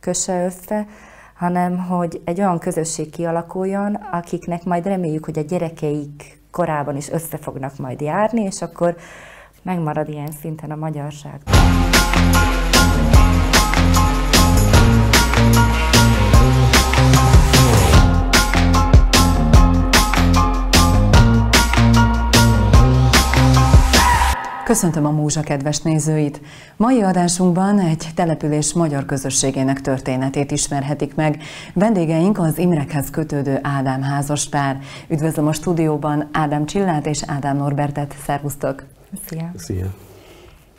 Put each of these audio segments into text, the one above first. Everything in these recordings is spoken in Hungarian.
kösse össze, hanem hogy egy olyan közösség kialakuljon, akiknek majd reméljük, hogy a gyerekeik korában is össze fognak majd járni, és akkor megmarad ilyen szinten a magyarság. Köszöntöm a múzsa kedves nézőit! Mai adásunkban egy település magyar közösségének történetét ismerhetik meg. Vendégeink az Imrekhez kötődő Ádám házaspár. Üdvözlöm a stúdióban Ádám Csillát és Ádám Norbertet. Szervusztok! Szia! Szia!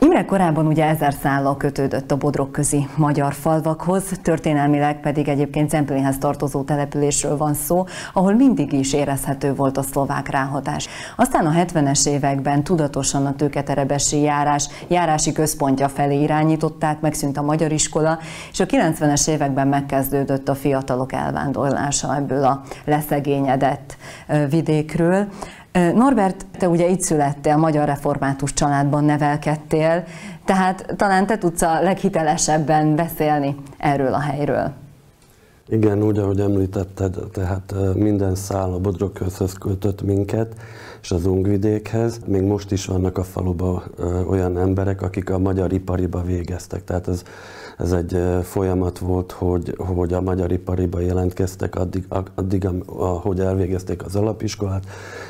Imre korábban ugye ezer szállal kötődött a bodrogközi magyar falvakhoz, történelmileg pedig egyébként Zemplénhez tartozó településről van szó, ahol mindig is érezhető volt a szlovák ráhatás. Aztán a 70-es években tudatosan a tőketerebesi járás járási központja felé irányították, megszűnt a magyar iskola, és a 90-es években megkezdődött a fiatalok elvándorlása ebből a leszegényedett vidékről. Norbert, te ugye itt születtél, magyar református családban nevelkedtél, tehát talán te tudsz a leghitelesebben beszélni erről a helyről. Igen, úgy, ahogy említetted, tehát minden szál a Bodroghözhöz kötött minket, és az Ungvidékhez. Még most is vannak a faluban olyan emberek, akik a magyar ipariba végeztek. Tehát ez ez egy folyamat volt, hogy, hogy a magyar ipariba jelentkeztek addig, addig, ahogy elvégezték az alapiskolát.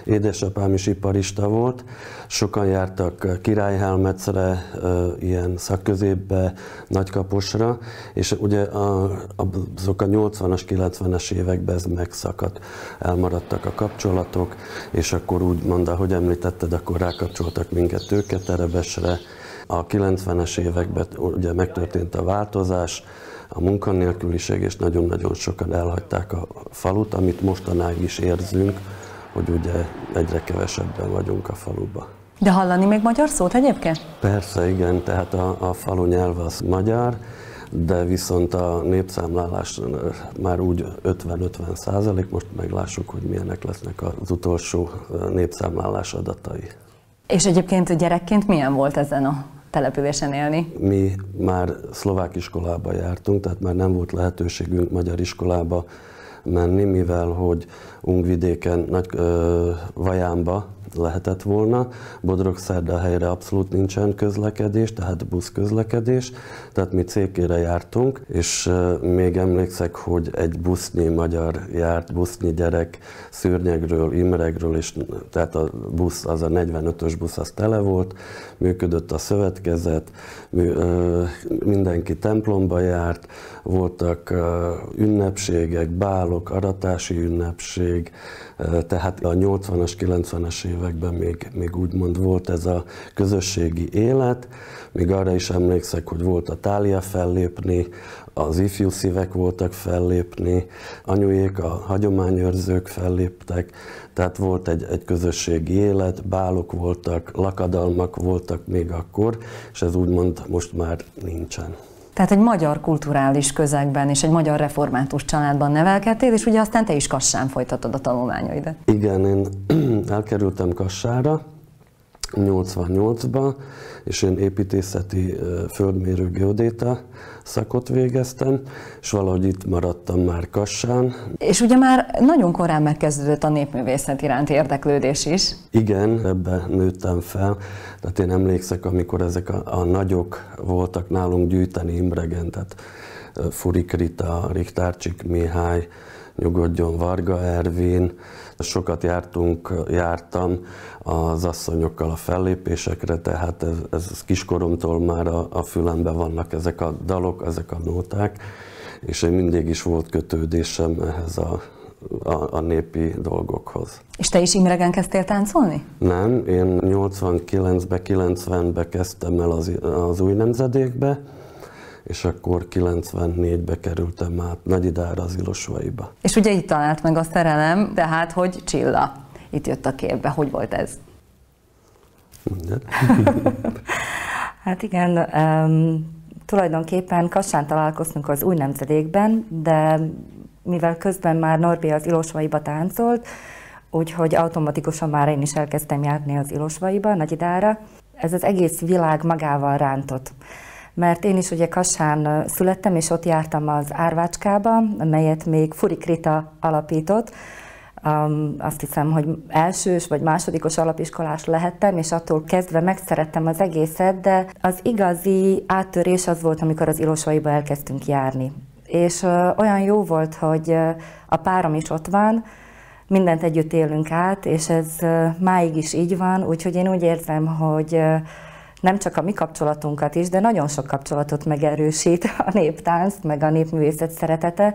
Édesapám is iparista volt, sokan jártak Királyhelmecre, ilyen szakközépbe, Nagykaposra, és ugye a, azok a 80-as, 90-es években ez megszakadt, elmaradtak a kapcsolatok, és akkor úgy mondd, hogy említetted, akkor rákapcsoltak minket tőketerebesre, a 90-es években ugye megtörtént a változás, a munkanélküliség, és nagyon-nagyon sokan elhagyták a falut, amit mostanáig is érzünk, hogy ugye egyre kevesebben vagyunk a faluba. De hallani még magyar szót egyébként? Persze, igen, tehát a, a falu nyelve az magyar, de viszont a népszámlálás már úgy 50-50 százalék, most meglássuk, hogy milyenek lesznek az utolsó népszámlálás adatai. És egyébként gyerekként milyen volt ezen a településen élni? Mi már szlovák iskolába jártunk, tehát már nem volt lehetőségünk magyar iskolába menni, mivel hogy Ungvidéken, Nagy ö, Vajánba lehetett volna. Bodrog helyre abszolút nincsen közlekedés, tehát buszközlekedés, tehát mi cégkére jártunk, és még emlékszek, hogy egy busznyi magyar járt, busznyi gyerek Szürnyegről, Imregről, és tehát a busz, az a 45-ös busz, az tele volt, működött a szövetkezet, mindenki templomba járt, voltak ünnepségek, bálok, aratási ünnepség, tehát a 80-as, 90-es években még, még úgymond volt ez a közösségi élet, még arra is emlékszek, hogy volt a tália fellépni, az ifjú szívek voltak fellépni, anyujék, a hagyományőrzők felléptek, tehát volt egy, egy közösségi élet, bálok voltak, lakadalmak voltak még akkor, és ez úgymond most már nincsen. Tehát egy magyar kulturális közegben és egy magyar református családban nevelkedtél, és ugye aztán te is Kassán folytatod a tanulmányaidat. Igen, én elkerültem Kassára 88-ba, és én építészeti földmérő geodéta szakot végeztem, és valahogy itt maradtam már Kassán. És ugye már nagyon korán megkezdődött a népművészet iránt érdeklődés is. Igen, ebbe nőttem fel. Tehát én emlékszek, amikor ezek a, a nagyok voltak nálunk gyűjteni Imregen, tehát Furik Rita, Richtárcsik Mihály, nyugodjon Varga Ervin, sokat jártunk, jártam az asszonyokkal a fellépésekre, tehát ez, ez kiskoromtól már a, a fülemben vannak ezek a dalok, ezek a nóták, és én mindig is volt kötődésem ehhez a, a, a népi dolgokhoz. És te is Imregen kezdtél táncolni? Nem, én 89-be, 90-be kezdtem el az, az új nemzedékbe, és akkor 94-be kerültem át Nagyidára az Ilosvaiba. És ugye itt talált meg a szerelem, tehát hogy Csilla. Itt jött a képbe. Hogy volt ez? hát igen, um, tulajdonképpen Kassán találkoztunk az új nemzedékben, de mivel közben már Norbi az Ilosvaiba táncolt, úgyhogy automatikusan már én is elkezdtem járni az Ilosvaiba, Nagyidára. Ez az egész világ magával rántott mert én is ugye Kassán születtem, és ott jártam az Árvácskába, melyet még Furik Rita alapított, Um, azt hiszem, hogy elsős vagy másodikos alapiskolás lehettem, és attól kezdve megszerettem az egészet, de az igazi áttörés az volt, amikor az Ilosvaiba elkezdtünk járni. És uh, olyan jó volt, hogy uh, a párom is ott van, mindent együtt élünk át, és ez uh, máig is így van, úgyhogy én úgy érzem, hogy uh, nem csak a mi kapcsolatunkat is, de nagyon sok kapcsolatot megerősít a néptánc, meg a népművészet szeretete,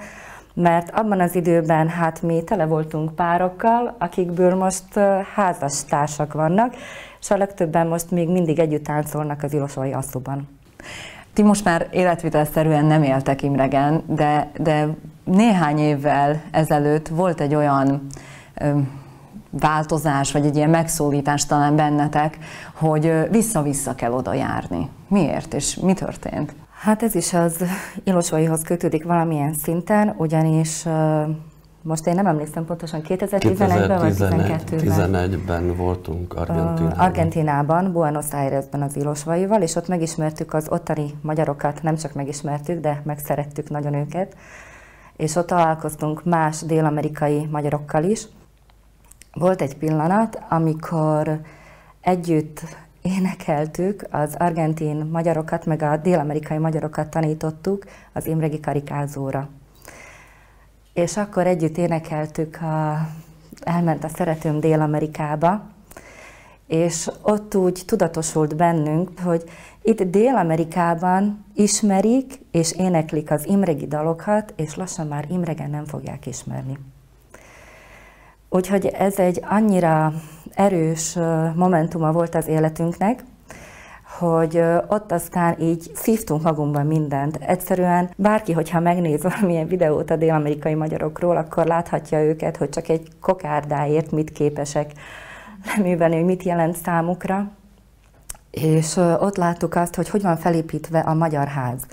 mert abban az időben hát mi tele voltunk párokkal, akikből most házas társak vannak, és a legtöbben most még mindig együtt táncolnak az Ilosvai asszóban. Ti most már életvitelszerűen nem éltek Imregen, de, de néhány évvel ezelőtt volt egy olyan változás, vagy egy ilyen megszólítás talán bennetek, hogy vissza-vissza kell oda járni. Miért és mi történt? Hát ez is az Ilosvaihoz kötődik valamilyen szinten, ugyanis most én nem emlékszem pontosan, 2011-ben vagy 2012-ben? 2011-ben voltunk Argentinában. Argentinában, Buenos Airesben az Ilosvaival, és ott megismertük az ottani magyarokat, nem csak megismertük, de megszerettük nagyon őket, és ott találkoztunk más dél-amerikai magyarokkal is. Volt egy pillanat, amikor együtt énekeltük, az argentin magyarokat, meg a dél-amerikai magyarokat tanítottuk az Imregi karikázóra. És akkor együtt énekeltük, a, elment a szeretőm Dél-Amerikába, és ott úgy tudatosult bennünk, hogy itt Dél-Amerikában ismerik és éneklik az imregi dalokat, és lassan már imregen nem fogják ismerni. Úgyhogy ez egy annyira erős momentuma volt az életünknek, hogy ott aztán így szívtunk magunkban mindent. Egyszerűen bárki, hogyha megnéz valamilyen videót a dél-amerikai magyarokról, akkor láthatja őket, hogy csak egy kokárdáért mit képesek leművelni, hogy mit jelent számukra. És ott láttuk azt, hogy hogy van felépítve a magyar ház.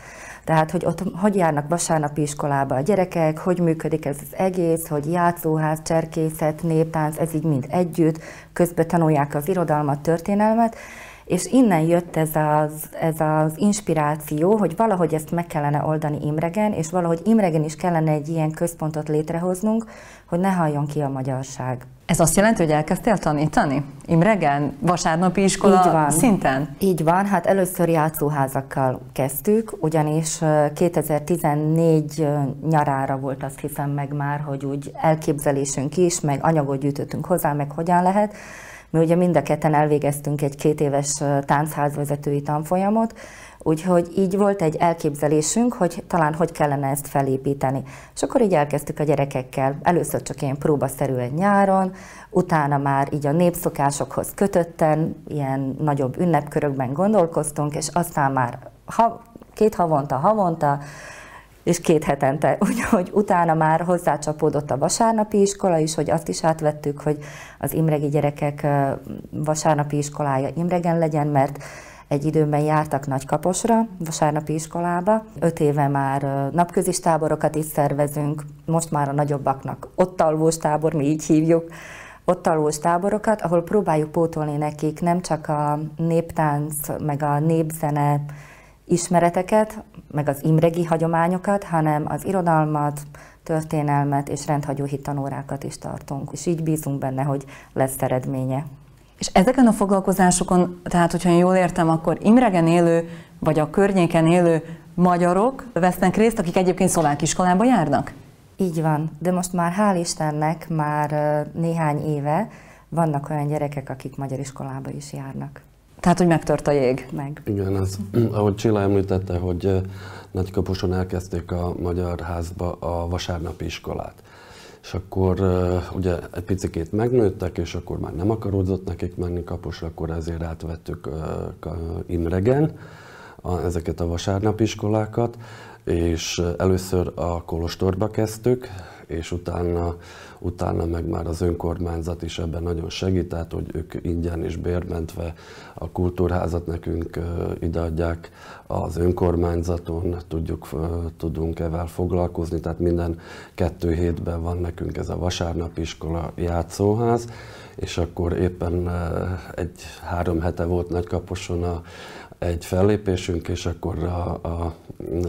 Tehát, hogy ott hogy járnak vasárnapi iskolába a gyerekek, hogy működik ez az egész, hogy játszóház, cserkészet, néptánc, ez így mind együtt, közben tanulják az irodalmat, történelmet, és innen jött ez az, ez az inspiráció, hogy valahogy ezt meg kellene oldani Imregen, és valahogy Imregen is kellene egy ilyen központot létrehoznunk, hogy ne halljon ki a magyarság. Ez azt jelenti, hogy elkezdtél tanítani? Imregen? Vasárnapi iskola Így van. szinten? Így van, hát először játszóházakkal kezdtük, ugyanis 2014 nyarára volt azt hiszem meg már, hogy úgy elképzelésünk is, meg anyagot gyűjtöttünk hozzá, meg hogyan lehet. Mi ugye mind a ketten elvégeztünk egy két éves táncházvezetői tanfolyamot, Úgyhogy így volt egy elképzelésünk, hogy talán hogy kellene ezt felépíteni. És akkor így elkezdtük a gyerekekkel, először csak ilyen próbaszerűen nyáron, utána már így a népszokásokhoz kötötten, ilyen nagyobb ünnepkörökben gondolkoztunk, és aztán már ha, két havonta, havonta, és két hetente. Úgyhogy utána már hozzácsapódott a vasárnapi iskola is, hogy azt is átvettük, hogy az imregi gyerekek vasárnapi iskolája Imregen legyen, mert egy időben jártak nagy kaposra, vasárnapi iskolába. Öt éve már napközis táborokat is szervezünk, most már a nagyobbaknak ott alvós tábor, mi így hívjuk, ott alvós táborokat, ahol próbáljuk pótolni nekik nem csak a néptánc, meg a népzene ismereteket, meg az imregi hagyományokat, hanem az irodalmat, történelmet és rendhagyó hittanórákat is tartunk. És így bízunk benne, hogy lesz eredménye. És ezeken a foglalkozásokon, tehát hogyha én jól értem, akkor Imregen élő, vagy a környéken élő magyarok vesznek részt, akik egyébként szlovák iskolába járnak? Így van, de most már hál' Istennek már néhány éve vannak olyan gyerekek, akik magyar iskolába is járnak. Tehát, hogy megtört a jég? Meg. Igen, az, ahogy Csilla említette, hogy Nagykaposon elkezdték a Magyar Házba a vasárnapi iskolát és akkor ugye egy picikét megnőttek, és akkor már nem akaródzott nekik menni kaposra, akkor ezért átvettük Imregen a, ezeket a vasárnapi iskolákat, és először a Kolostorba kezdtük, és utána, utána meg már az önkormányzat is ebben nagyon segít, tehát hogy ők ingyen és bérmentve a kultúrházat nekünk ideadják az önkormányzaton, tudjuk, tudunk evel foglalkozni, tehát minden kettő hétben van nekünk ez a vasárnapiskola játszóház, és akkor éppen egy három hete volt Nagykaposon a, egy fellépésünk, és akkor a, a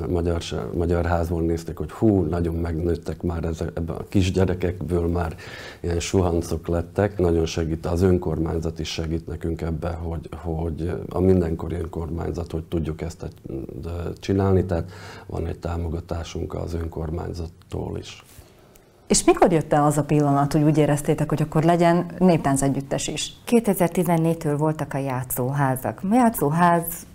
magyar, magyar házból nézték, hogy hú, nagyon megnőttek már ezek, ebben a kisgyerekekből már ilyen suhancok lettek. Nagyon segít, az önkormányzat is segít nekünk ebbe, hogy, hogy a mindenkori önkormányzat, hogy tudjuk ezt csinálni, tehát van egy támogatásunk az önkormányzattól is. És mikor jött el az a pillanat, hogy úgy éreztétek, hogy akkor legyen néptánc együttes is? 2014-től voltak a játszóházak. A játszóház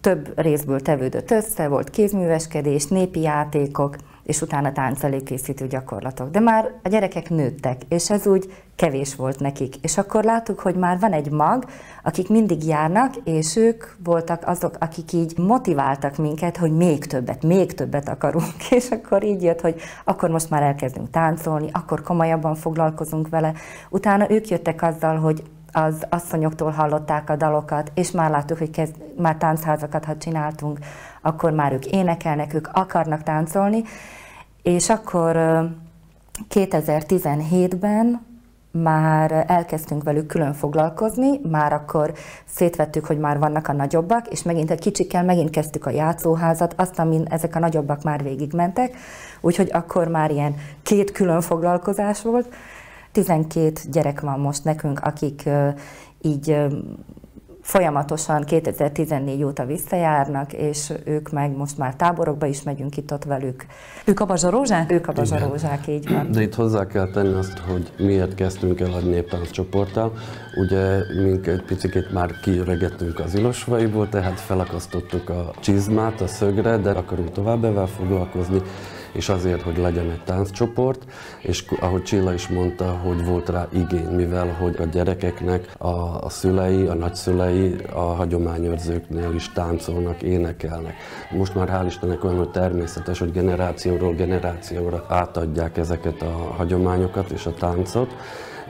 több részből tevődött össze, volt kézműveskedés, népi játékok, és utána tánc előkészítő gyakorlatok. De már a gyerekek nőttek, és ez úgy kevés volt nekik. És akkor láttuk, hogy már van egy mag, akik mindig járnak, és ők voltak azok, akik így motiváltak minket, hogy még többet, még többet akarunk. És akkor így jött, hogy akkor most már elkezdünk táncolni, akkor komolyabban foglalkozunk vele. Utána ők jöttek azzal, hogy az asszonyoktól hallották a dalokat, és már láttuk, hogy kezd, már táncházakat, ha csináltunk, akkor már ők énekelnek, ők akarnak táncolni, és akkor 2017-ben már elkezdtünk velük külön foglalkozni, már akkor szétvettük, hogy már vannak a nagyobbak, és megint egy kicsikkel megint kezdtük a játszóházat, azt, amin ezek a nagyobbak már végigmentek, úgyhogy akkor már ilyen két külön foglalkozás volt. 12 gyerek van most nekünk, akik így folyamatosan 2014 óta visszajárnak, és ők meg most már táborokba is megyünk itt ott velük. Ők a bazsarózsák? Ők a bazsarózsák, így van. De itt hozzá kell tenni azt, hogy miért kezdtünk el a néptánc csoporttal. Ugye mink egy picit már kiöregettünk az ilosvaiból, tehát felakasztottuk a csizmát a szögre, de akarunk tovább evel foglalkozni és azért, hogy legyen egy tánccsoport, és ahogy Csilla is mondta, hogy volt rá igény, mivel hogy a gyerekeknek a, a szülei, a nagyszülei a hagyományőrzőknél is táncolnak, énekelnek. Most már hál' Istennek olyan, hogy természetes, hogy generációról generációra átadják ezeket a hagyományokat és a táncot,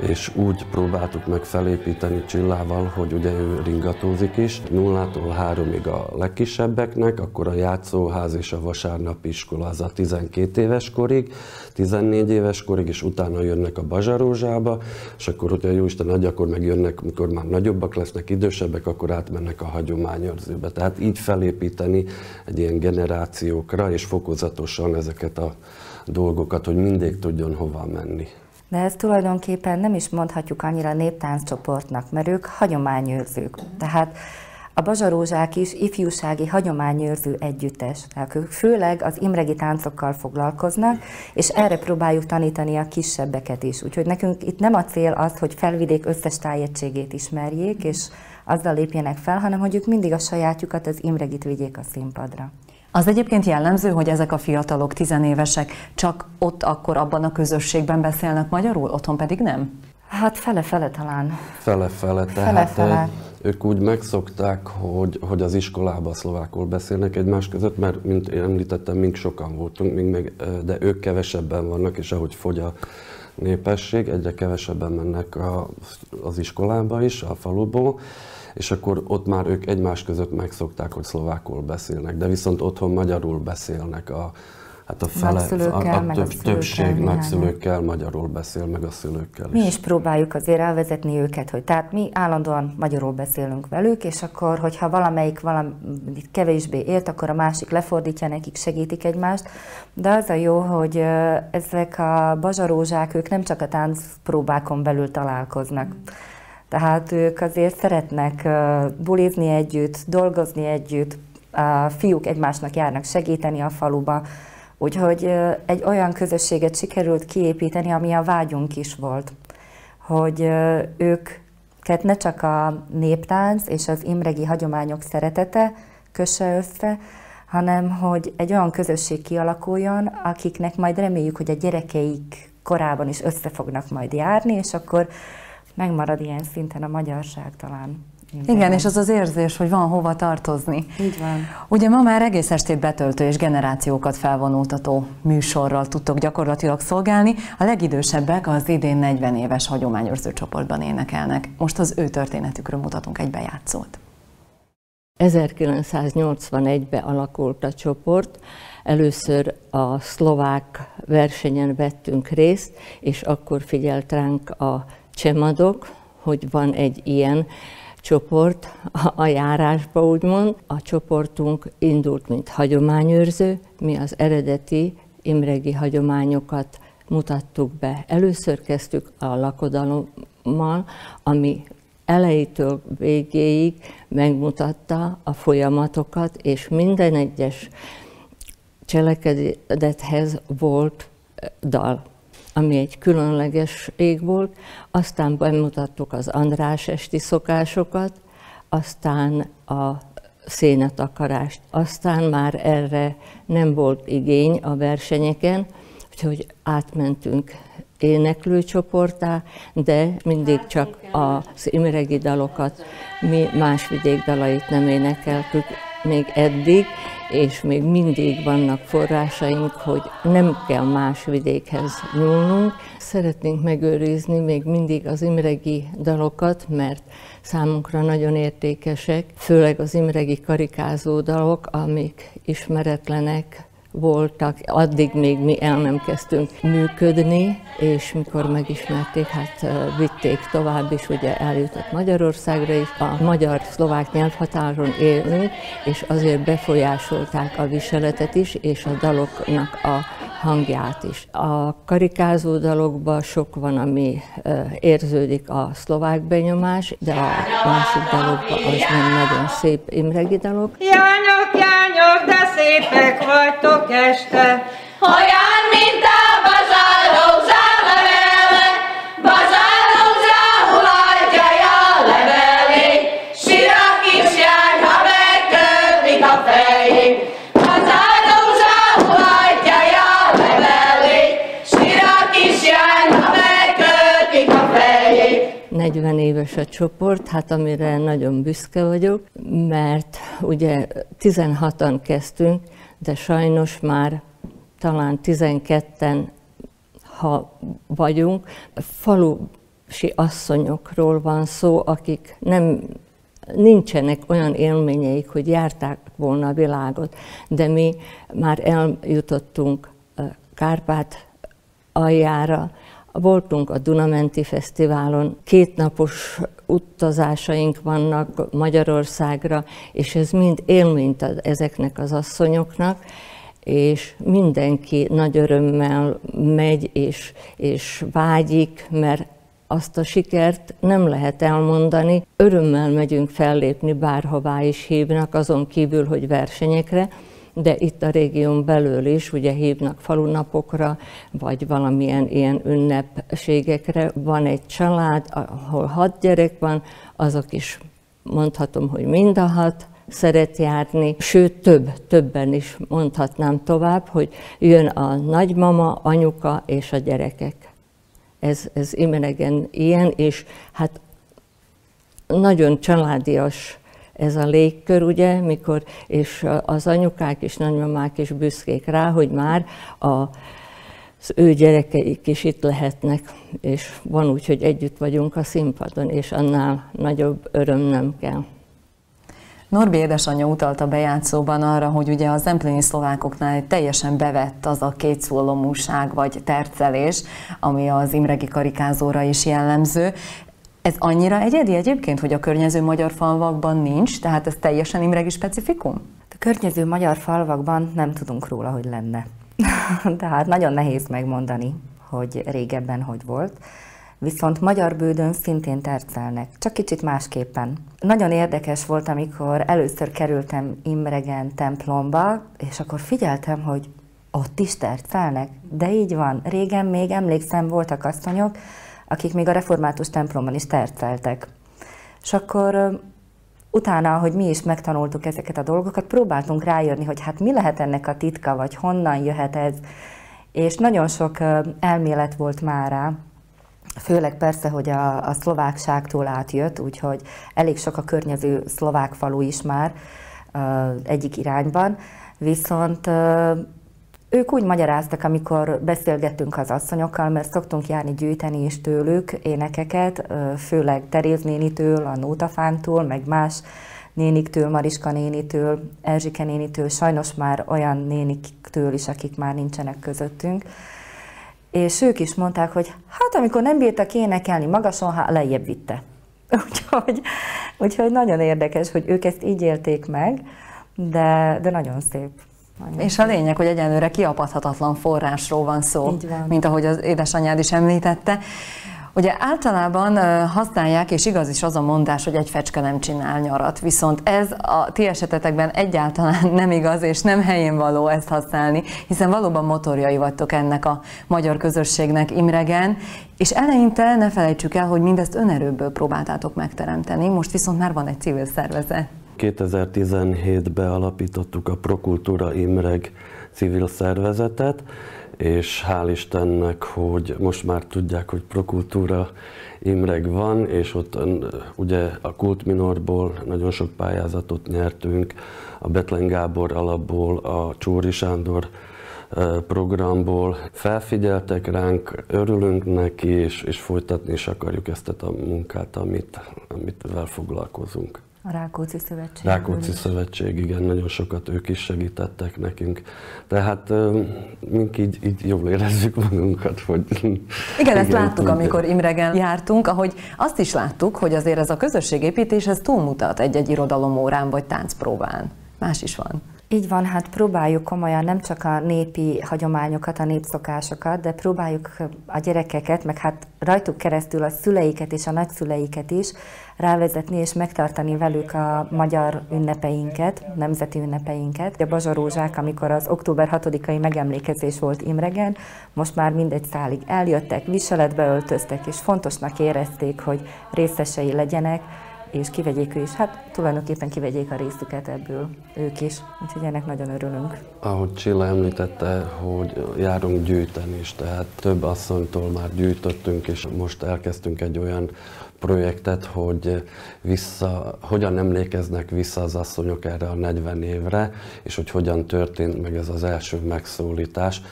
és úgy próbáltuk meg felépíteni Csillával, hogy ugye ő ringatózik is, nullától háromig a legkisebbeknek, akkor a játszóház és a vasárnapi iskola az a 12 éves korig, 14 éves korig, és utána jönnek a Bazsarózsába, és akkor, hogyha jó Isten adja, akkor meg jönnek, mikor már nagyobbak lesznek, idősebbek, akkor átmennek a hagyományőrzőbe. Tehát így felépíteni egy ilyen generációkra, és fokozatosan ezeket a dolgokat, hogy mindig tudjon hova menni. De ezt tulajdonképpen nem is mondhatjuk annyira néptánccsoportnak, mert ők hagyományőrzők. Tehát a bazsarózsák is ifjúsági hagyományőrző együttes. Tehát ők főleg az imregi táncokkal foglalkoznak, és erre próbáljuk tanítani a kisebbeket is. Úgyhogy nekünk itt nem a cél az, hogy felvidék összes tájegységét ismerjék, és azzal lépjenek fel, hanem hogy ők mindig a sajátjukat, az imregit vigyék a színpadra. Az egyébként jellemző, hogy ezek a fiatalok, tizenévesek csak ott akkor abban a közösségben beszélnek magyarul, otthon pedig nem? Hát fele-fele talán. Fele-fele, tehát fele-fele. ők úgy megszokták, hogy, hogy az iskolában szlovákul beszélnek egymás között, mert mint én említettem, mink sokan voltunk, még meg, de ők kevesebben vannak, és ahogy fogy a népesség, egyre kevesebben mennek a, az iskolába is, a faluból, és akkor ott már ők egymás között megszokták, hogy szlovákul beszélnek, de viszont otthon magyarul beszélnek a, Hát a fele, a, a több, többség nagyszülőkkel magyarul beszél, meg a szülőkkel Mi is próbáljuk azért elvezetni őket, hogy tehát mi állandóan magyarul beszélünk velük, és akkor, hogyha valamelyik valamit kevésbé élt, akkor a másik lefordítja nekik, segítik egymást. De az a jó, hogy ezek a bazsarózsák, ők nem csak a táncpróbákon belül találkoznak. Tehát ők azért szeretnek bulizni együtt, dolgozni együtt, a fiúk egymásnak járnak segíteni a faluba, úgyhogy egy olyan közösséget sikerült kiépíteni, ami a vágyunk is volt, hogy ők ne csak a néptánc és az imregi hagyományok szeretete kösse össze, hanem hogy egy olyan közösség kialakuljon, akiknek majd reméljük, hogy a gyerekeik korában is össze fognak majd járni, és akkor megmarad ilyen szinten a magyarság talán. Minden. Igen, és az az érzés, hogy van hova tartozni. Így van. Ugye ma már egész estét betöltő és generációkat felvonultató műsorral tudtok gyakorlatilag szolgálni. A legidősebbek az idén 40 éves hagyományőrző csoportban énekelnek. Most az ő történetükről mutatunk egy bejátszót. 1981-ben alakult a csoport, először a szlovák versenyen vettünk részt, és akkor figyelt ránk a csemadok, hogy van egy ilyen csoport a járásba, úgymond. A csoportunk indult, mint hagyományőrző, mi az eredeti imregi hagyományokat mutattuk be. Először kezdtük a lakodalommal, ami elejétől végéig megmutatta a folyamatokat, és minden egyes cselekedethez volt dal, ami egy különleges ég volt. Aztán bemutattuk az András esti szokásokat, aztán a szénetakarást. Aztán már erre nem volt igény a versenyeken, úgyhogy átmentünk éneklőcsoportá, de mindig csak az imregi dalokat, mi más vidék dalait nem énekeltük még eddig, és még mindig vannak forrásaink, hogy nem kell más vidékhez nyúlnunk. Szeretnénk megőrizni még mindig az imregi dalokat, mert számunkra nagyon értékesek, főleg az imregi karikázó dalok, amik ismeretlenek, voltak, addig még mi el nem kezdtünk működni, és mikor megismerték, hát vitték tovább is, ugye eljutott Magyarországra is. A magyar-szlovák nyelvhatáron élünk, és azért befolyásolták a viseletet is, és a daloknak a hangját is. A karikázó dalokban sok van, ami érződik a szlovák benyomás, de a másik dalokban az nem nagyon szép imregi dalok. Jányok, jányok, de vagytok este, olyan, mint a bazárok zálevele, bazárok záhulatja a levelé, sír a kisjány, ha megkötik a fejét. 40 éves a csoport, hát amire nagyon büszke vagyok, mert ugye 16-an kezdtünk, de sajnos már talán 12-en, ha vagyunk, falusi asszonyokról van szó, akik nem nincsenek olyan élményeik, hogy járták volna a világot, de mi már eljutottunk Kárpát aljára, Voltunk a Dunamenti Fesztiválon, kétnapos utazásaink vannak Magyarországra, és ez mind élményt ad ezeknek az asszonyoknak, és mindenki nagy örömmel megy és, és vágyik, mert azt a sikert nem lehet elmondani. Örömmel megyünk fellépni, bárhová is hívnak, azon kívül, hogy versenyekre, de itt a régión belül is ugye hívnak falunapokra, vagy valamilyen ilyen ünnepségekre. Van egy család, ahol hat gyerek van, azok is mondhatom, hogy mind a hat szeret járni, sőt több, többen is mondhatnám tovább, hogy jön a nagymama, anyuka és a gyerekek. Ez, ez imenegen ilyen, és hát nagyon családias ez a légkör, ugye, mikor, és az anyukák és nagymamák is büszkék rá, hogy már a, az ő gyerekeik is itt lehetnek, és van úgy, hogy együtt vagyunk a színpadon, és annál nagyobb öröm nem kell. Norbi édesanyja utalt a bejátszóban arra, hogy ugye a zemplényi szlovákoknál teljesen bevett az a kétszólomúság vagy tercelés, ami az imregi karikázóra is jellemző. Ez annyira egyedi egyébként, hogy a környező magyar falvakban nincs, tehát ez teljesen imregi specifikum? A környező magyar falvakban nem tudunk róla, hogy lenne. tehát nagyon nehéz megmondani, hogy régebben hogy volt. Viszont magyar bődön szintén tercelnek, csak kicsit másképpen. Nagyon érdekes volt, amikor először kerültem Imregen templomba, és akkor figyeltem, hogy ott is tercelnek. De így van. Régen még emlékszem, voltak asszonyok, akik még a református templomban is terceltek. És akkor utána, hogy mi is megtanultuk ezeket a dolgokat, próbáltunk rájönni, hogy hát mi lehet ennek a titka, vagy honnan jöhet ez. És nagyon sok elmélet volt már rá, Főleg persze, hogy a, a szlovákságtól átjött, úgyhogy elég sok a környező szlovák falu is már egyik irányban. Viszont ők úgy magyaráztak, amikor beszélgettünk az asszonyokkal, mert szoktunk járni gyűjteni is tőlük énekeket, főleg Teréz nénitől, a Nótafántól, meg más néniktől, Mariska nénitől, Erzsike nénitől, sajnos már olyan néniktől is, akik már nincsenek közöttünk. És ők is mondták, hogy hát amikor nem bírtak énekelni magason, hát lejjebb vitte. Úgyhogy, úgyhogy nagyon érdekes, hogy ők ezt így élték meg, de, de nagyon szép. És a lényeg, hogy egyenlőre kiapadhatatlan forrásról van szó, van. mint ahogy az édesanyád is említette. Ugye általában használják, és igaz is az a mondás, hogy egy fecske nem csinál nyarat, viszont ez a ti esetetekben egyáltalán nem igaz, és nem helyén való ezt használni, hiszen valóban motorjai vagytok ennek a magyar közösségnek Imregen, és eleinte ne felejtsük el, hogy mindezt önerőből próbáltátok megteremteni, most viszont már van egy civil szervezet. 2017-ben alapítottuk a Prokultúra Imreg civil szervezetet, és hál' Istennek, hogy most már tudják, hogy Prokultúra Imreg van, és ott ugye a Kult Minorból nagyon sok pályázatot nyertünk, a Betlen Gábor alapból, a Csóri Sándor programból felfigyeltek ránk, örülünk neki, és, és folytatni is akarjuk ezt a munkát, amit, amit foglalkozunk. A Rákóczi Szövetség. Rákóczi Szövetség, igen, nagyon sokat ők is segítettek nekünk. Tehát mink így, így jól érezzük magunkat, hogy... Igen, igen ezt láttuk, amikor Imregen jártunk, ahogy azt is láttuk, hogy azért ez a közösségépítés ez túlmutat egy-egy irodalomórán vagy táncpróbán. Más is van. Így van, hát próbáljuk komolyan nem csak a népi hagyományokat, a népszokásokat, de próbáljuk a gyerekeket, meg hát rajtuk keresztül a szüleiket és a nagyszüleiket is rávezetni és megtartani velük a magyar ünnepeinket, nemzeti ünnepeinket. A bazsarózsák, amikor az október 6-ai megemlékezés volt Imregen, most már mindegy szálig eljöttek, viseletbe öltöztek, és fontosnak érezték, hogy részesei legyenek és kivegyék ő is. Hát tulajdonképpen kivegyék a részüket ebből ők is, úgyhogy ennek nagyon örülünk. Ahogy Csilla említette, hogy járunk gyűjteni is, tehát több asszonytól már gyűjtöttünk, és most elkezdtünk egy olyan projektet, hogy vissza, hogyan emlékeznek vissza az asszonyok erre a 40 évre, és hogy hogyan történt meg ez az első megszólítás.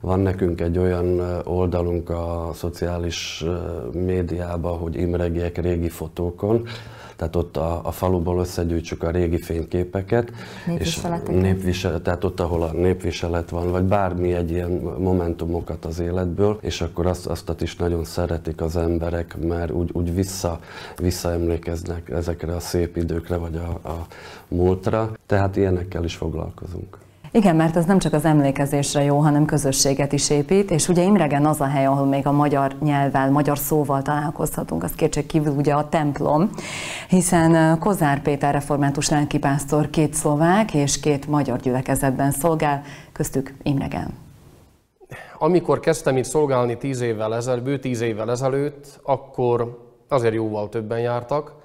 Van nekünk egy olyan oldalunk a szociális médiában, hogy imregiek régi fotókon, tehát ott a, a faluból összegyűjtsük a régi fényképeket, és népviselet, tehát ott, ahol a népviselet van, vagy bármi egy ilyen momentumokat az életből, és akkor azt, azt is nagyon szeretik az emberek, mert úgy, úgy vissza, visszaemlékeznek ezekre a szép időkre, vagy a, a múltra, tehát ilyenekkel is foglalkozunk. Igen, mert ez nem csak az emlékezésre jó, hanem közösséget is épít, és ugye Imregen az a hely, ahol még a magyar nyelvvel, magyar szóval találkozhatunk, az kívül ugye a templom, hiszen Kozár Péter református lelkipásztor két szlovák és két magyar gyülekezetben szolgál, köztük Imregen. Amikor kezdtem itt szolgálni tíz évvel ezelőtt, bő tíz évvel ezelőtt, akkor azért jóval többen jártak,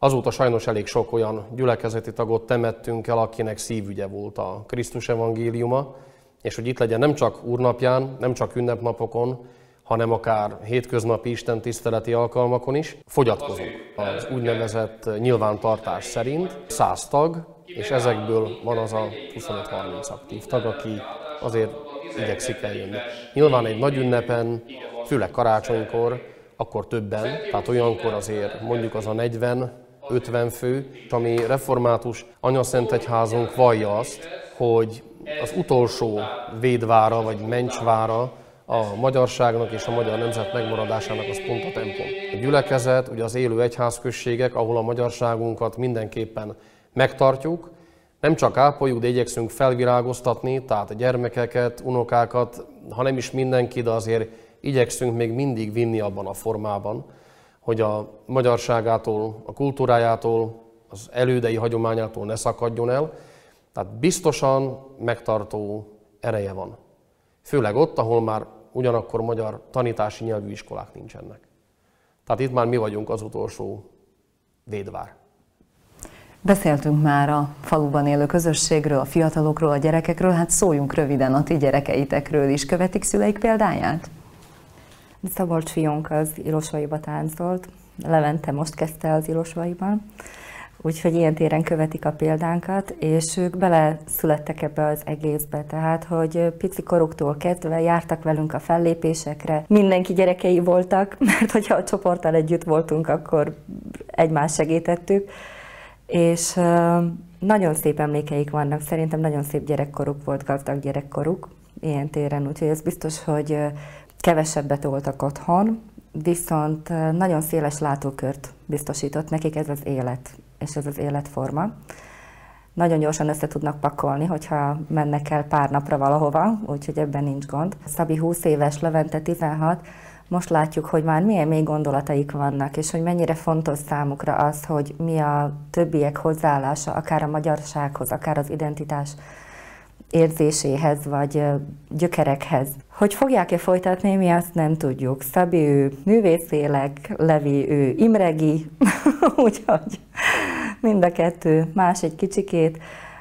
Azóta sajnos elég sok olyan gyülekezeti tagot temettünk el, akinek szívügye volt a Krisztus evangéliuma, és hogy itt legyen nem csak úrnapján, nem csak ünnepnapokon, hanem akár hétköznapi Isten tiszteleti alkalmakon is. Fogyatkozunk az úgynevezett nyilvántartás szerint. Száz tag, és ezekből van az a 25-30 aktív tag, aki azért igyekszik eljönni. Nyilván egy nagy ünnepen, főleg karácsonykor, akkor többen, tehát olyankor azért mondjuk az a 40 50 fő, ami református anyaszentegyházunk vallja azt, hogy az utolsó védvára vagy mencsvára a magyarságnak és a magyar nemzet megmaradásának az pont a templom. A gyülekezet, ugye az élő egyházközségek, ahol a magyarságunkat mindenképpen megtartjuk, nem csak ápoljuk, de igyekszünk felvirágoztatni, tehát a gyermekeket, unokákat, ha nem is mindenki, de azért igyekszünk még mindig vinni abban a formában, hogy a magyarságától, a kultúrájától, az elődei hagyományától ne szakadjon el. Tehát biztosan megtartó ereje van. Főleg ott, ahol már ugyanakkor magyar tanítási nyelvű iskolák nincsenek. Tehát itt már mi vagyunk az utolsó védvár. Beszéltünk már a faluban élő közösségről, a fiatalokról, a gyerekekről, hát szóljunk röviden a ti gyerekeitekről is. Követik szüleik példáját? Szabolcs fiónk az Ilosvaiba táncolt, Levente most kezdte az Ilosvaiban, úgyhogy ilyen téren követik a példánkat, és ők bele születtek ebbe az egészbe, tehát, hogy pici koruktól kezdve jártak velünk a fellépésekre, mindenki gyerekei voltak, mert hogyha a csoporttal együtt voltunk, akkor egymást segítettük, és nagyon szép emlékeik vannak, szerintem nagyon szép gyerekkoruk volt, gazdag gyerekkoruk ilyen téren, úgyhogy ez biztos, hogy kevesebbet voltak otthon, viszont nagyon széles látókört biztosított nekik ez az élet, és ez az életforma. Nagyon gyorsan össze tudnak pakolni, hogyha mennek el pár napra valahova, úgyhogy ebben nincs gond. Szabi 20 éves, Levente 16, most látjuk, hogy már milyen mély gondolataik vannak, és hogy mennyire fontos számukra az, hogy mi a többiek hozzáállása, akár a magyarsághoz, akár az identitás érzéséhez, vagy gyökerekhez. Hogy fogják-e folytatni, mi azt nem tudjuk. Szabi ő művészélek, Levi ő imregi, úgyhogy mind a kettő más egy kicsikét,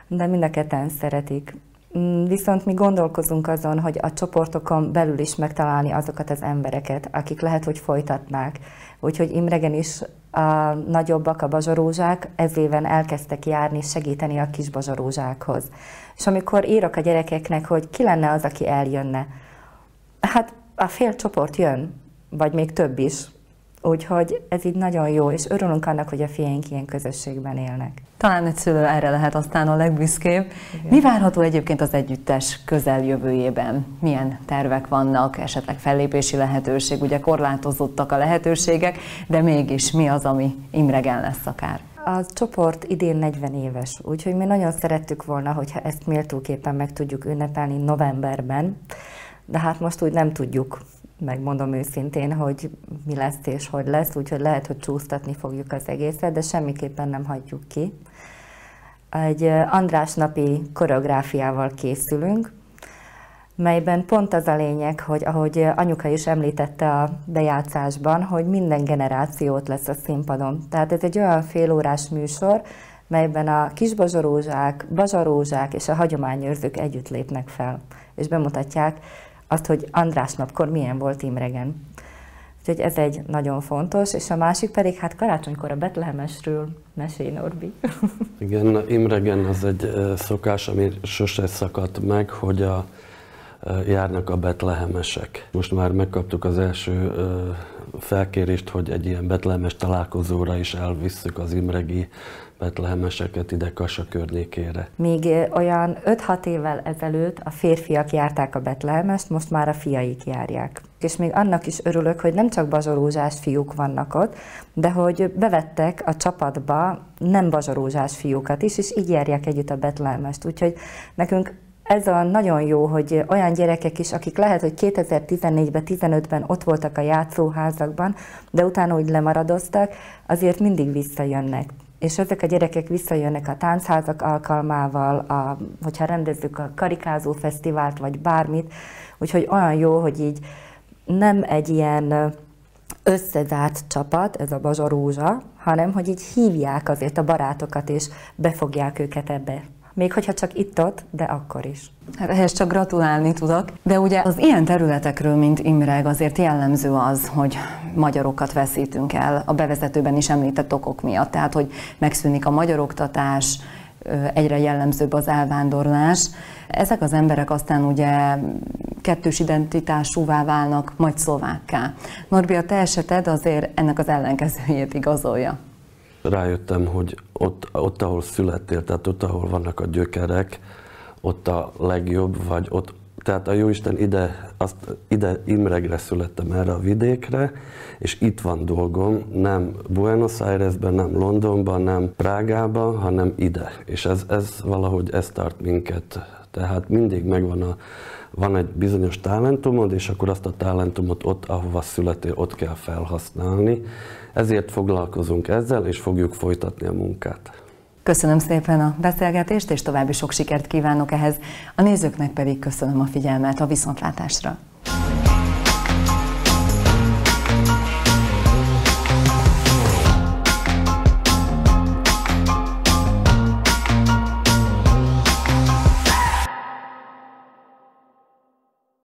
de mind a ketten szeretik. Mm, viszont mi gondolkozunk azon, hogy a csoportokon belül is megtalálni azokat az embereket, akik lehet, hogy folytatnák. Úgyhogy Imregen is a nagyobbak, a bazsarózsák ez éven elkezdtek járni, segíteni a kis bazsarózsákhoz. És amikor írok a gyerekeknek, hogy ki lenne az, aki eljönne, hát a fél csoport jön, vagy még több is. Úgyhogy ez így nagyon jó, és örülünk annak, hogy a fiaink ilyen közösségben élnek. Talán egy szülő erre lehet aztán a legbüszkébb. Igen. Mi várható egyébként az együttes közeljövőjében? Milyen tervek vannak, esetleg fellépési lehetőség? Ugye korlátozottak a lehetőségek, de mégis mi az, ami Imregen lesz akár? A csoport idén 40 éves, úgyhogy mi nagyon szerettük volna, hogyha ezt méltóképpen meg tudjuk ünnepelni novemberben, de hát most úgy nem tudjuk, megmondom őszintén, hogy mi lesz és hogy lesz, úgyhogy lehet, hogy csúsztatni fogjuk az egészet, de semmiképpen nem hagyjuk ki. Egy András napi koreográfiával készülünk, melyben pont az a lényeg, hogy ahogy anyuka is említette a bejátszásban, hogy minden generációt lesz a színpadon. Tehát ez egy olyan félórás műsor, melyben a kis bazsarózsák, bazsarózsák és a hagyományőrzők együtt lépnek fel, és bemutatják azt, hogy András napkor milyen volt Imregen. Úgyhogy ez egy nagyon fontos, és a másik pedig, hát karácsonykor a Betlehemesről mesélj, Norbi. Igen, Imregen az egy szokás, ami sose szakadt meg, hogy a járnak a betlehemesek. Most már megkaptuk az első felkérést, hogy egy ilyen betlehemes találkozóra is elvisszük az imregi betlehemeseket ide Kassa környékére. Még olyan 5-6 évvel ezelőtt a férfiak járták a betlehemest, most már a fiaik járják. És még annak is örülök, hogy nem csak bazsarózsás fiúk vannak ott, de hogy bevettek a csapatba nem bazsarózsás fiúkat is, és így járják együtt a betlehemest. Úgyhogy nekünk ez a nagyon jó, hogy olyan gyerekek is, akik lehet, hogy 2014-ben, 15-ben ott voltak a játszóházakban, de utána úgy lemaradoztak, azért mindig visszajönnek. És ezek a gyerekek visszajönnek a táncházak alkalmával, a, hogyha rendezzük a karikázó fesztivált, vagy bármit, úgyhogy olyan jó, hogy így nem egy ilyen összezárt csapat, ez a Bazsa hanem hogy így hívják azért a barátokat, és befogják őket ebbe még hogyha csak itt-ott, de akkor is. Hát ehhez csak gratulálni tudok. De ugye az ilyen területekről, mint Imreg, azért jellemző az, hogy magyarokat veszítünk el a bevezetőben is említett okok miatt. Tehát, hogy megszűnik a magyar oktatás, egyre jellemzőbb az elvándorlás. Ezek az emberek aztán ugye kettős identitásúvá válnak, majd szlovákká. Norbi, a te eseted azért ennek az ellenkezőjét igazolja rájöttem, hogy ott, ott, ahol születtél, tehát ott, ahol vannak a gyökerek, ott a legjobb, vagy ott, tehát a Jóisten ide, azt, ide Imregre születtem erre a vidékre, és itt van dolgom, nem Buenos Airesben, nem Londonban, nem Prágában, hanem ide. És ez, ez valahogy ez tart minket. Tehát mindig megvan a, van egy bizonyos talentumod, és akkor azt a talentumot ott, ahova születél, ott kell felhasználni. Ezért foglalkozunk ezzel, és fogjuk folytatni a munkát. Köszönöm szépen a beszélgetést, és további sok sikert kívánok ehhez. A nézőknek pedig köszönöm a figyelmet a viszontlátásra.